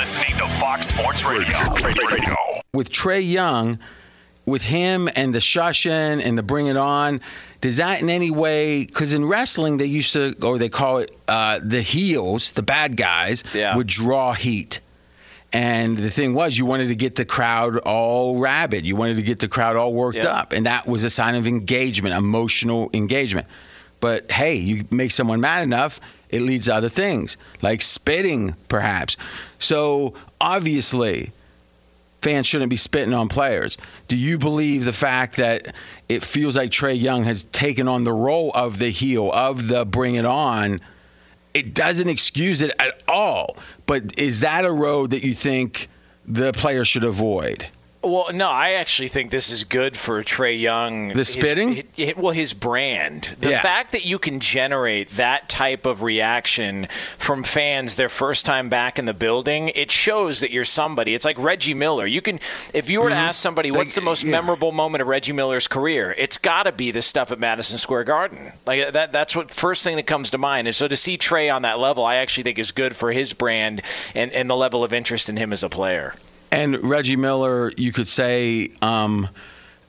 listening to Fox Sports Radio. Radio. with Trae Young, with him and the shushin and the bring it on, does that in any way? Because in wrestling, they used to, or they call it uh, the heels, the bad guys, Yeah. would draw heat. And the thing was, you wanted to get the crowd all rabid. You wanted to get the crowd all worked Yeah. up. And that was a sign of engagement, emotional engagement. But hey, you make someone mad enough, it leads to other things, like spitting, perhaps. So obviously, fans shouldn't be spitting on players. Do you believe the fact that it feels like Trae Young has taken on the role of the heel, of the bring it on? It doesn't excuse it at all. But is that a road that you think the player should avoid? Well, no, I actually think this is good for Trae Young. The His- spitting? hi- hi- well, his brand. The Yeah. fact that you can generate that type of reaction from fans their first time back in the building, it shows that you're somebody. It's like Reggie Miller. You can, if you were to ask somebody, what's the most Mm-hmm. yeah. memorable moment of Reggie Miller's career? It's got to be the stuff at Madison Square Garden. Like that. That's what first thing that comes to mind. And so to see Trae on that level, I actually think is good for his brand and, and the level of interest in him as a player. And Reggie Miller, you could say, um,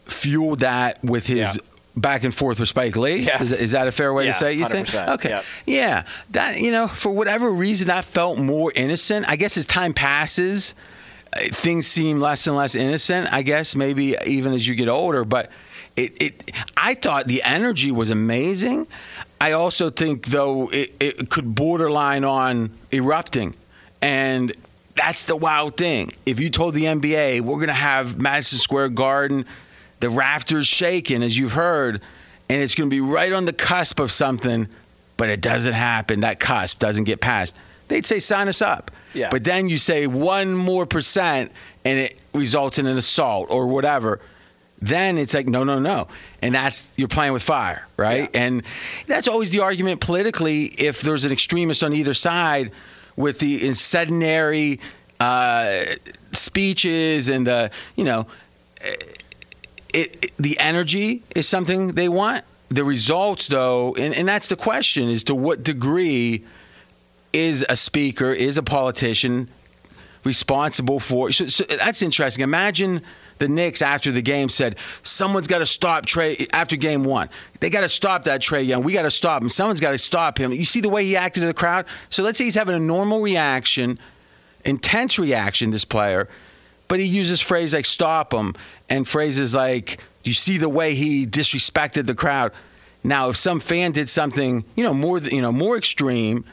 fueled that with his Yeah. back and forth with Spike Lee. Yeah. Is, is that a fair way Yeah, to say? it, You think? 100%, Okay. yeah. Yeah. That you know, for whatever reason, that felt more innocent. I guess as time passes, uh, things seem less and less innocent. I guess maybe even as you get older, but it. it I thought the energy was amazing. I also think though it, it could borderline on erupting, and that's the wild thing. If you told the NBA we're going to have Madison Square Garden, the rafters shaking, as you've heard, and it's going to be right on the cusp of something, but it doesn't happen. That cusp doesn't get passed. They'd say sign us up. Yeah. But then you say one more percent, and it results in an assault or whatever. Then it's like no, no, no, and that's you're playing with fire, right? And that's always the argument politically. If there's an extremist on either side, with the incendiary uh, speeches and the you know it, it, the energy is something they want. The results, though, and, and that's the question: is to what degree is a speaker, is a politician responsible for? So, so that's interesting. Imagine the Knicks after the game said, "Someone's got to stop Trae." After game one, they got to stop that Trae Young. We got to stop him. Someone's got to stop him. You see the way he acted to the crowd. So let's say he's having a normal reaction, intense reaction. This player but he uses phrases like stop him and phrases like you see the way he disrespected the crowd now if some fan did something you know more you know more extreme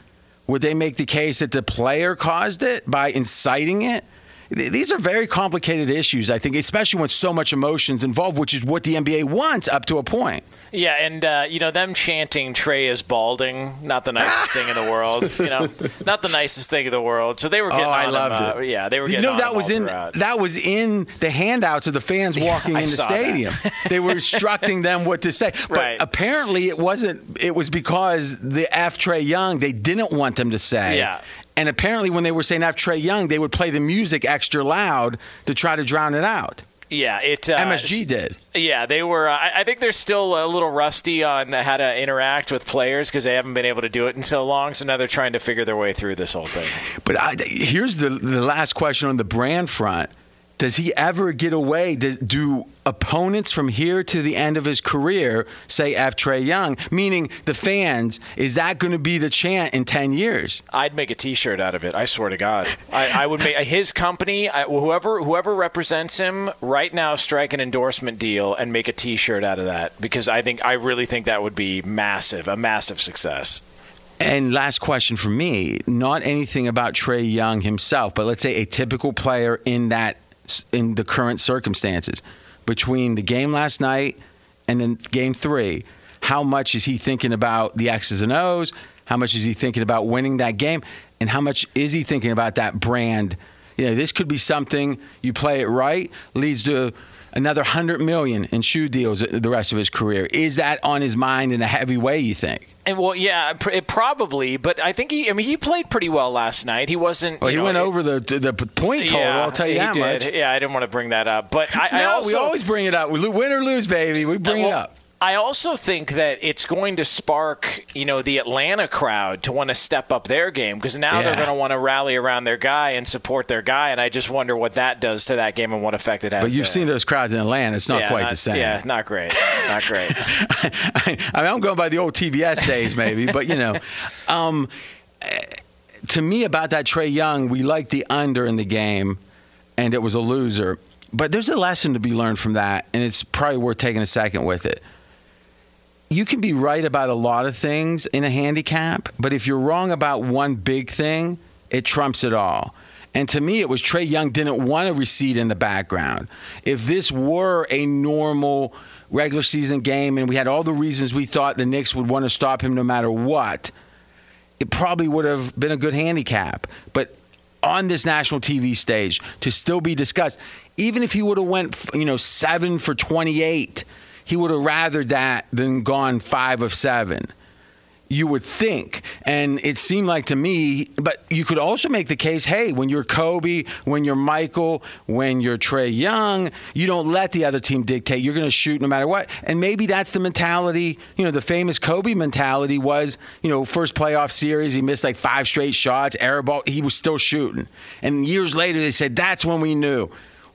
would they make the case that the player caused it by inciting it these are very complicated issues i think especially when so much emotions involved which is what the nba wants up to a point Yeah, and uh, you know them chanting Trae is balding, not the nicest thing in the world. You know, not the nicest thing in the world. So they were getting oh, I him, loved uh, it. Yeah, they were You getting know that was in throughout. that was in the handouts of the fans walking I in the stadium. they were instructing them what to say. But Right. apparently, it wasn't. It was because the F Trae Young they didn't want them to say. Yeah. And apparently, when they were saying F Trae Young, they would play the music extra loud to try to drown it out. Yeah, it uh, MSG did. Yeah, they were. Uh, I I think they're still a little rusty on how to interact with players because they haven't been able to do it in so long. So now they're trying to figure their way through this whole thing. But I, here's the the last question on the brand front. Does he ever get away? Does, do opponents from here to the end of his career say F. Trae Young? Meaning the fans, is that going to be the chant in 10 years? I'd make a T-shirt out of it. I swear to God, I, I would make his company, I, whoever whoever represents him right now, strike an endorsement deal and make a T-shirt out of that because I think I really think that would be massive, a massive success. And last question for me, not anything about Trae Young himself, but let's say a typical player in that in the current circumstances between the game last night and then game 3, how much is he thinking about the X's and O's? How much is he thinking about winning that game? And how much is he thinking about that brand? You know, this could be something you play it right leads to another 100 million in shoe deals the rest of his career. Is that on his mind in a heavy way, you think? And well, yeah, pr- it probably, but I think he. I mean, he played pretty well last night. He wasn't. Well, he know, went it- over the the point total. Yeah, I'll tell you he that did. much. Yeah, I didn't want to bring that up, but I, I No, also we always bring it up. We win or lose, baby. We bring well, it up. I also think that it's going to spark, you know, the Atlanta crowd to want to step up their game because now Yeah. they're going to want to rally around their guy and support their guy, and I just wonder what that does to that game and what effect it has. But you've there. seen those crowds in Atlanta. It's not yeah, quite not, the same. Yeah, not great, not great. I mean, I'm going by the old TBS days, maybe, but you know, um, eh, to me about that Trae Young, we liked the under in the game, and it was a loser. But there's a lesson to be learned from that, and it's probably worth taking a second with it. You can be right about a lot of things in a handicap, but if you're wrong about one big thing, it trumps it all. And to me, it was Trae Young didn't want to recede in the background. If this were a normal regular season game and we had all the reasons we thought the Knicks would want to stop him no matter what, it probably would have been a good handicap. But on this national TV stage, to still be discussed, even if he would have went, you know, seven for 28, he would have rather that than gone five of seven you would think. And it seemed like to me, but you could also make the case hey, when you're Kobe, when you're Michael, when you're Trae Young, you don't let the other team dictate. You're going to shoot no matter what. And maybe that's the mentality, you know, the famous Kobe mentality was, you know, first playoff series, he missed like five straight shots, air ball, he was still shooting. And years later, they said that's when we knew.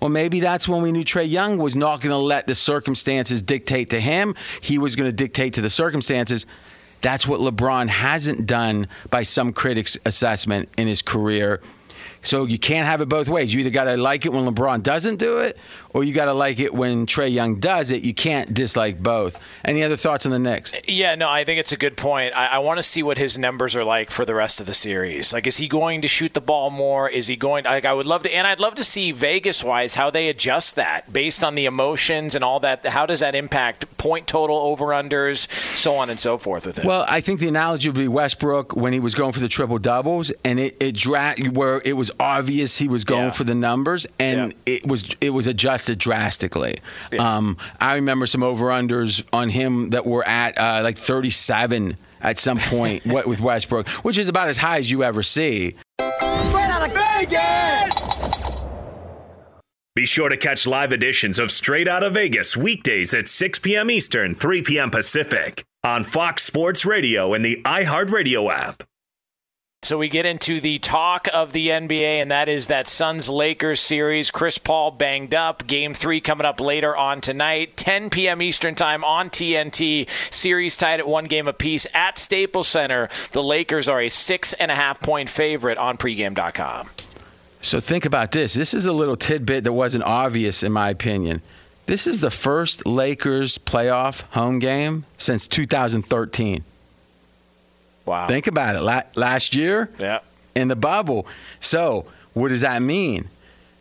Well, maybe that's when we knew Trae Young was not going to let the circumstances dictate to him. He was going to dictate to the circumstances. That's what LeBron hasn't done by some critics' assessment in his career. So you can't have it both ways. You either got to like it when LeBron doesn't do it, or you got to like it when Trae Young does it. You can't dislike both. Any other thoughts on the Knicks? Yeah, no, I think it's a good point. I, I want to see what his numbers are like for the rest of the series. Like, is he going to shoot the ball more? Is he going? Like, I would love to, and I'd love to see Vegas wise how they adjust that based on the emotions and all that. How does that impact point total over unders, so on and so forth with it? Well, I think the analogy would be Westbrook when he was going for the triple doubles, and it, it dra- where it was obvious he was going Yeah. for the numbers, and Yeah. it was it was adjusted drastically. Yeah. Um, I remember some over unders on him that were at uh, like 37 at some point with Westbrook, which is about as high as you ever see. Right out of Vegas! Be sure to catch live editions of Straight Outta Vegas weekdays at 6 p.m. Eastern, 3 p.m. Pacific on Fox Sports Radio and the iHeartRadio app. So we get into the talk of the NBA, and that is that Suns Lakers series. Chris Paul banged up. Game three coming up later on tonight, 10 p.m. Eastern Time on TNT. Series tied at one game apiece at Staples Center. The Lakers are a six and a half point favorite on pregame.com. So think about this. This is a little tidbit that wasn't obvious in my opinion. This is the first Lakers playoff home game since 2013. Wow. Think about it. La- last year yeah. in the bubble. So, what does that mean?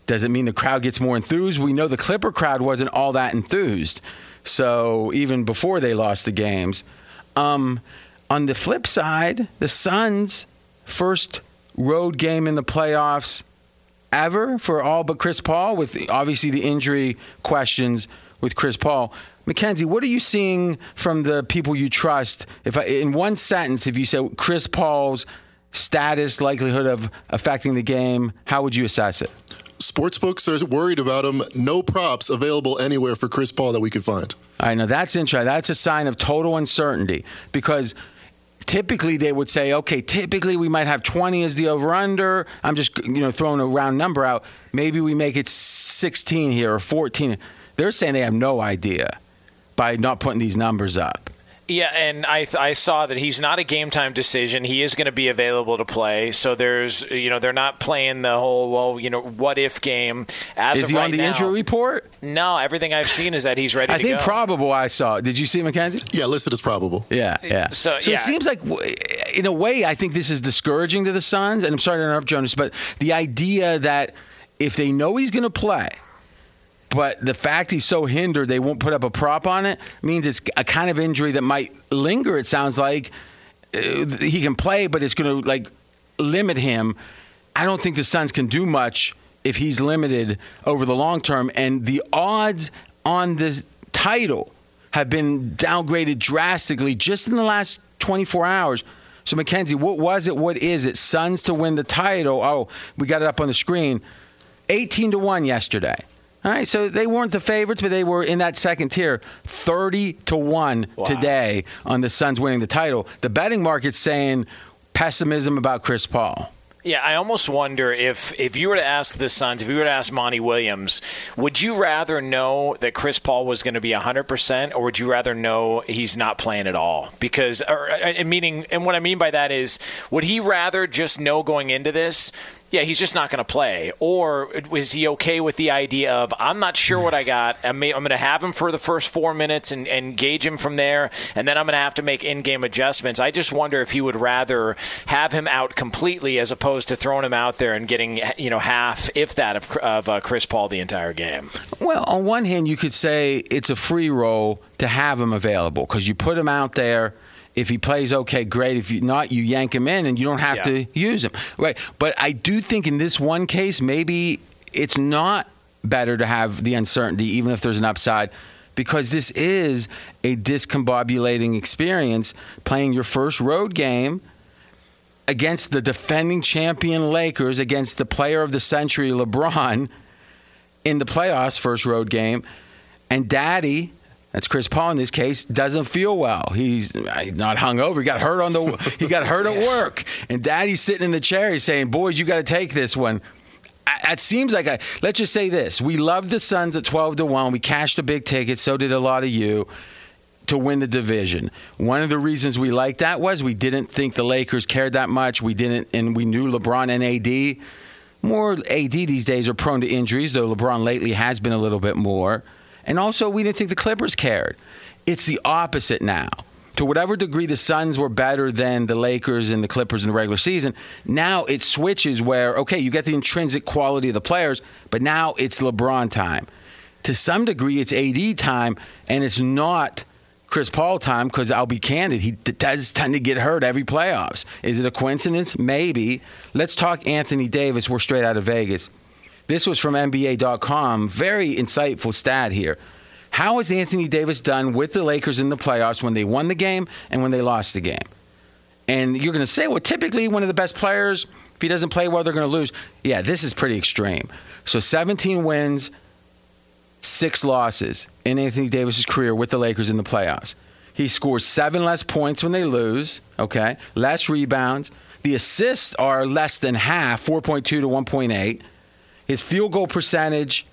Does it mean the crowd gets more enthused? We know the Clipper crowd wasn't all that enthused. So, even before they lost the games. Um, on the flip side, the Suns' first road game in the playoffs ever for all but Chris Paul, with obviously the injury questions with Chris Paul. McKenzie, what are you seeing from the people you trust? If I, in one sentence, if you say Chris Paul's status, likelihood of affecting the game, how would you assess it? Sportsbooks are worried about him. No props available anywhere for Chris Paul that we could find. All right, now that's interesting. That's a sign of total uncertainty because typically they would say, okay, typically we might have 20 as the over under. I'm just, you know, throwing a round number out. Maybe we make it 16 here or 14. They're saying they have no idea by not putting these numbers up. Yeah, and I I saw that he's not a game time decision. He is going to be available to play. So there's you know they're not playing the whole well you know what if game. As Is of he right on the now, injury report? No, everything I've seen is that he's ready I to think go. probable. I saw. Did you see McKenzie? Yeah, listed as probable. Yeah, yeah. So, it yeah. seems like, w- in a way, I think this is discouraging to the Suns. And I'm sorry to interrupt, Jonas, but the idea that if they know he's going to play, but the fact he's so hindered, they won't put up a prop on it, means it's a kind of injury that might linger. It sounds like uh, he can play, but it's going to like limit him. I don't think the Suns can do much if he's limited over the long term. And the odds on this title have been downgraded drastically just in the last 24 hours. So, McKenzie, what was it? What is it? Suns to win the title. Oh, we got it up on the screen. 18 to 1 yesterday. All right, so they weren't the favorites, but they were in that second tier, thirty to one Wow. today on the Suns winning the title. The betting market's saying pessimism about Chris Paul. Yeah, I almost wonder if if you were to ask the Suns, if you were to ask Monty Williams, would you rather know that Chris Paul was going to be 100% or would you rather know he's not playing at all? Because or, uh, meaning and what I mean by that is would he rather just know going into this yeah, he's just not going to play. Or is he okay with the idea of, I'm not sure what I got. I'm, going to have him for the first four minutes and, and gauge him from there, and then I'm going to have to make in game adjustments. I just wonder if he would rather have him out completely as opposed to throwing him out there and getting, you know, half, if that, of, of uh, Chris Paul the entire game. Well, on one hand, you could say it's a free roll to have him available because you put him out there. If he plays okay, great. If you not, you yank him in and you don't have Yeah. to use him. Right. But I do think in this one case, maybe it's not better to have the uncertainty, even if there's an upside, because this is a discombobulating experience playing your first road game against the defending champion Lakers, against the player of the century, LeBron, in the playoffs, first road game. And daddy, that's Chris Paul in this case, doesn't feel well. He's uh, not hungover. He got hurt on the he got hurt at work. And daddy's sitting in the chair, he's saying, Boys, you gotta take this one. It seems like a let's just say this. We loved the Suns at twelve to one. We cashed a big ticket, so did a lot of you to win the division. One of the reasons we liked that was we didn't think the Lakers cared that much. We didn't, and we knew LeBron and AD. More AD these days are prone to injuries, though LeBron lately has been a little bit more. And also, we didn't think the Clippers cared. It's the opposite now. To whatever degree the Suns were better than the Lakers and the Clippers in the regular season, now it switches where, okay, you get the intrinsic quality of the players, but now it's LeBron time. To some degree, it's AD time, and it's not Chris Paul time because I'll be candid, he does tend to get hurt every playoffs. Is it a coincidence? Maybe. Let's talk Anthony Davis. We're straight out of Vegas. This was from NBA.com. Very insightful stat here. How has Anthony Davis done with the Lakers in the playoffs when they won the game and when they lost the game? And you're going to say, well, typically one of the best players, if he doesn't play well, they're going to lose. Yeah, this is pretty extreme. So 17 wins, six losses in Anthony Davis's career with the Lakers in the playoffs. He scores seven less points when they lose, okay? Less rebounds. The assists are less than half, 4.2 to 1.8. His field goal percentage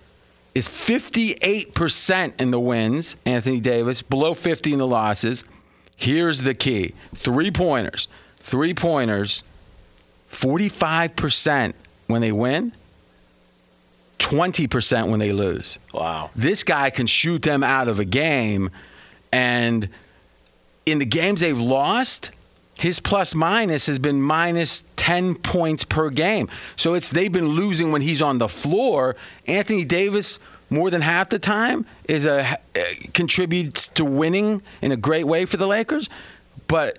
is 58% in the wins, Anthony Davis, below 50 in the losses. Here's the key three pointers. Three pointers, 45% when they win, 20% when they lose. Wow. This guy can shoot them out of a game. And in the games they've lost, his plus minus has been minus 10 points per game. So it's they've been losing when he's on the floor. Anthony Davis more than half the time is a uh, contributes to winning in a great way for the Lakers, but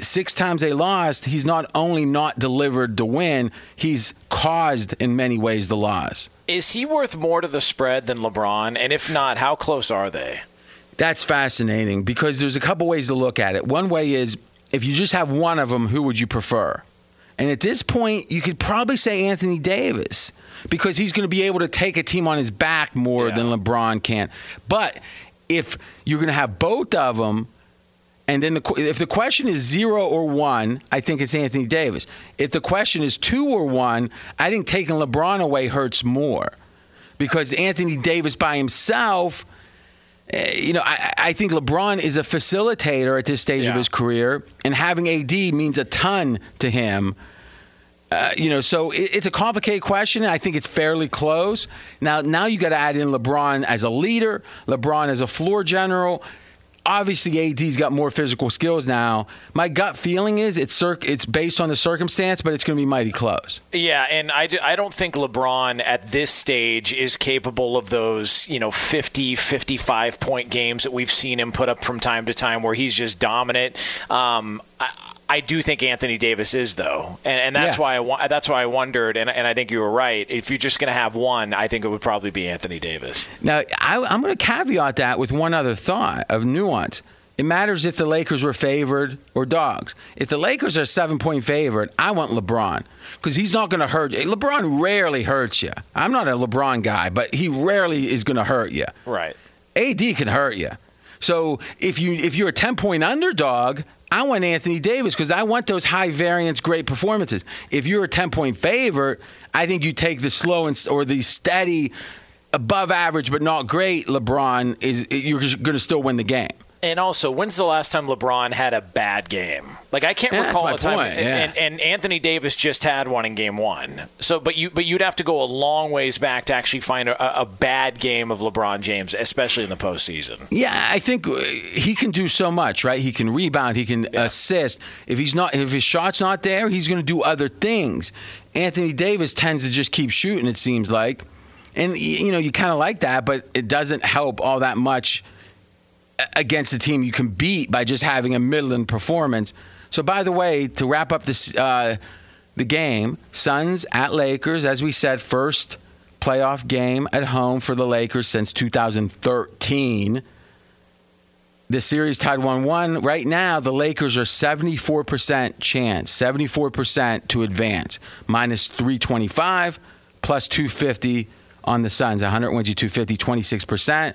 six times they lost, he's not only not delivered the win, he's caused in many ways the loss. Is he worth more to the spread than LeBron? And if not, how close are they? That's fascinating because there's a couple ways to look at it. One way is if you just have one of them, who would you prefer? And at this point, you could probably say Anthony Davis because he's going to be able to take a team on his back more Yeah. than LeBron can. But if you're going to have both of them, and then the, if the question is zero or one, I think it's Anthony Davis. If the question is two or one, I think taking LeBron away hurts more because Anthony Davis by himself you know, I, I think LeBron is a facilitator at this stage of his career, and having AD means a ton to him. Uh, you know, so it, it's a complicated question. I think it's fairly close. Now, now you got to add in LeBron as a leader, LeBron as a floor general. Obviously, AD's got more physical skills now. My gut feeling is it's circ- it's based on the circumstance, but it's going to be mighty close. Yeah, and I, I don't think LeBron at this stage is capable of those, you know, 50, 55 point games that we've seen him put up from time to time where he's just dominant. Um, I, I do think Anthony Davis is though, and, and that's Yeah. why I wa- that's why I wondered, and, and I think you were right. If you're just going to have one, I think it would probably be Anthony Davis. Now, I, I'm going to caveat that with one other thought of nuance. It matters if the Lakers were favored or dogs. If the Lakers are seven point favorite, I want LeBron because he's not going to hurt you. LeBron rarely hurts you. I'm not a LeBron guy, but he rarely is going to hurt you. Right. AD can hurt you. So if you if you're a 10 point underdog, I want Anthony Davis because I want those high variance, great performances. If you're a 10 point favorite, I think you take the slow and, or the steady, above average but not great. LeBron is you're going to still win the game. And also, when's the last time LeBron had a bad game? Like I can't Yeah, recall a time. point, and, yeah. and, and Anthony Davis just had one in Game One. So, but you but you'd have to go a long ways back to actually find a, a bad game of LeBron James, especially in the postseason. Yeah, I think uh, he can do so much, right? He can rebound, he can assist. If he's not, if his shot's not there, he's going to do other things. Anthony Davis tends to just keep shooting. It seems like, and you know, you kind of like that, but it doesn't help all that much against a team you can beat by just having a middling performance. So, by the way, to wrap up this uh, the game, Suns at Lakers, as we said, first playoff game at home for the Lakers since 2013. The series tied 1 1. Right now, the Lakers are 74% chance, 74% to advance, minus 325, plus 250 on the Suns. 100 wins you 250, 26%.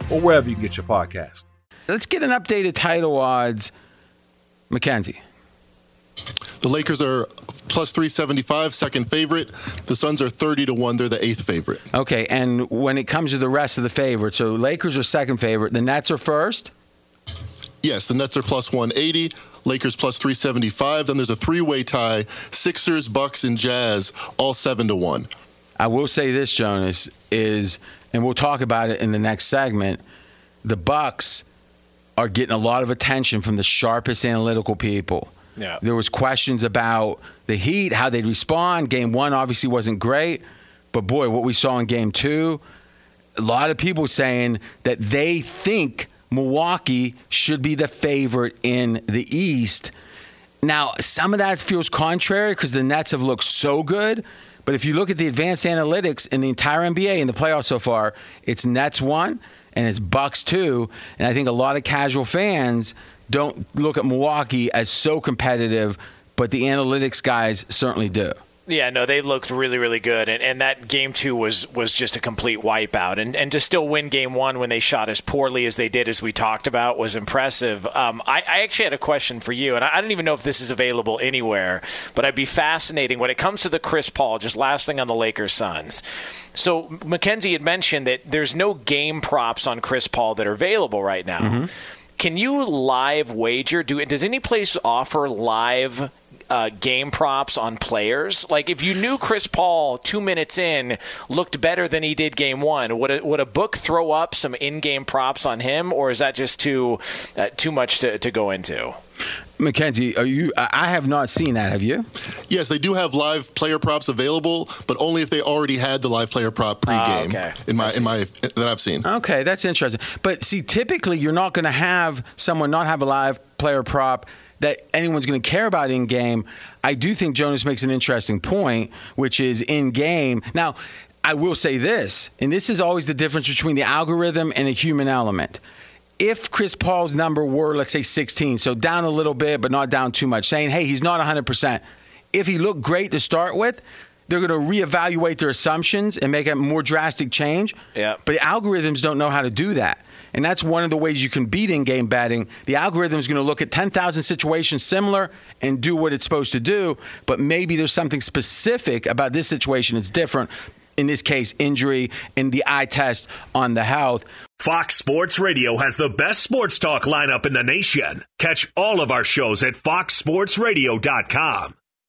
or wherever you get your podcast. Let's get an updated title odds. McKenzie. The Lakers are plus 375, second favorite. The Suns are 30 to 1. They're the eighth favorite. Okay, and when it comes to the rest of the favorites, so Lakers are second favorite, the Nets are first. Yes, the Nets are plus 180. Lakers plus 375. Then there's a three way tie Sixers, Bucks, and Jazz, all 7 to 1. I will say this, Jonas, is, and we'll talk about it in the next segment. The Bucks are getting a lot of attention from the sharpest analytical people. Yeah. There was questions about the Heat, how they'd respond. Game one obviously wasn't great, but boy, what we saw in game two, a lot of people saying that they think Milwaukee should be the favorite in the East. Now, some of that feels contrary because the Nets have looked so good. But if you look at the advanced analytics in the entire NBA in the playoffs so far, it's Nets one and it's Bucks two. And I think a lot of casual fans don't look at Milwaukee as so competitive, but the analytics guys certainly do. Yeah, no, they looked really, really good, and, and that game two was was just a complete wipeout, and and to still win game one when they shot as poorly as they did, as we talked about, was impressive. Um, I, I actually had a question for you, and I, I don't even know if this is available anywhere, but I'd be fascinating when it comes to the Chris Paul. Just last thing on the Lakers Suns. So McKenzie had mentioned that there's no game props on Chris Paul that are available right now. Can you live wager? Do does any place offer live uh, game props on players? Like if you knew Chris Paul two minutes in looked better than he did game one, would a, would a book throw up some in-game props on him, or is that just too uh, too much to, to go into? McKenzie, are you? I I have not seen that. Have you? Yes, they do have live player props available, but only if they already had the live player prop pregame. okay. In my in my that I've seen. Okay, that's interesting. But see, typically you're not going to have someone not have a live player prop that anyone's going to care about in game. I do think Jonas makes an interesting point, which is in game. Now, I will say this, and this is always the difference between the algorithm and a human element. If Chris Paul's number were, let's say, 16, so down a little bit, but not down too much, saying, hey, he's not 100%. If he looked great to start with, they're going to reevaluate their assumptions and make a more drastic change. Yeah. But the algorithms don't know how to do that. And that's one of the ways you can beat in game betting. The algorithm is going to look at 10,000 situations similar and do what it's supposed to do, but maybe there's something specific about this situation that's different. In this case, injury and the eye test on the health. Fox Sports Radio has the best sports talk lineup in the nation. Catch all of our shows at foxsportsradio.com.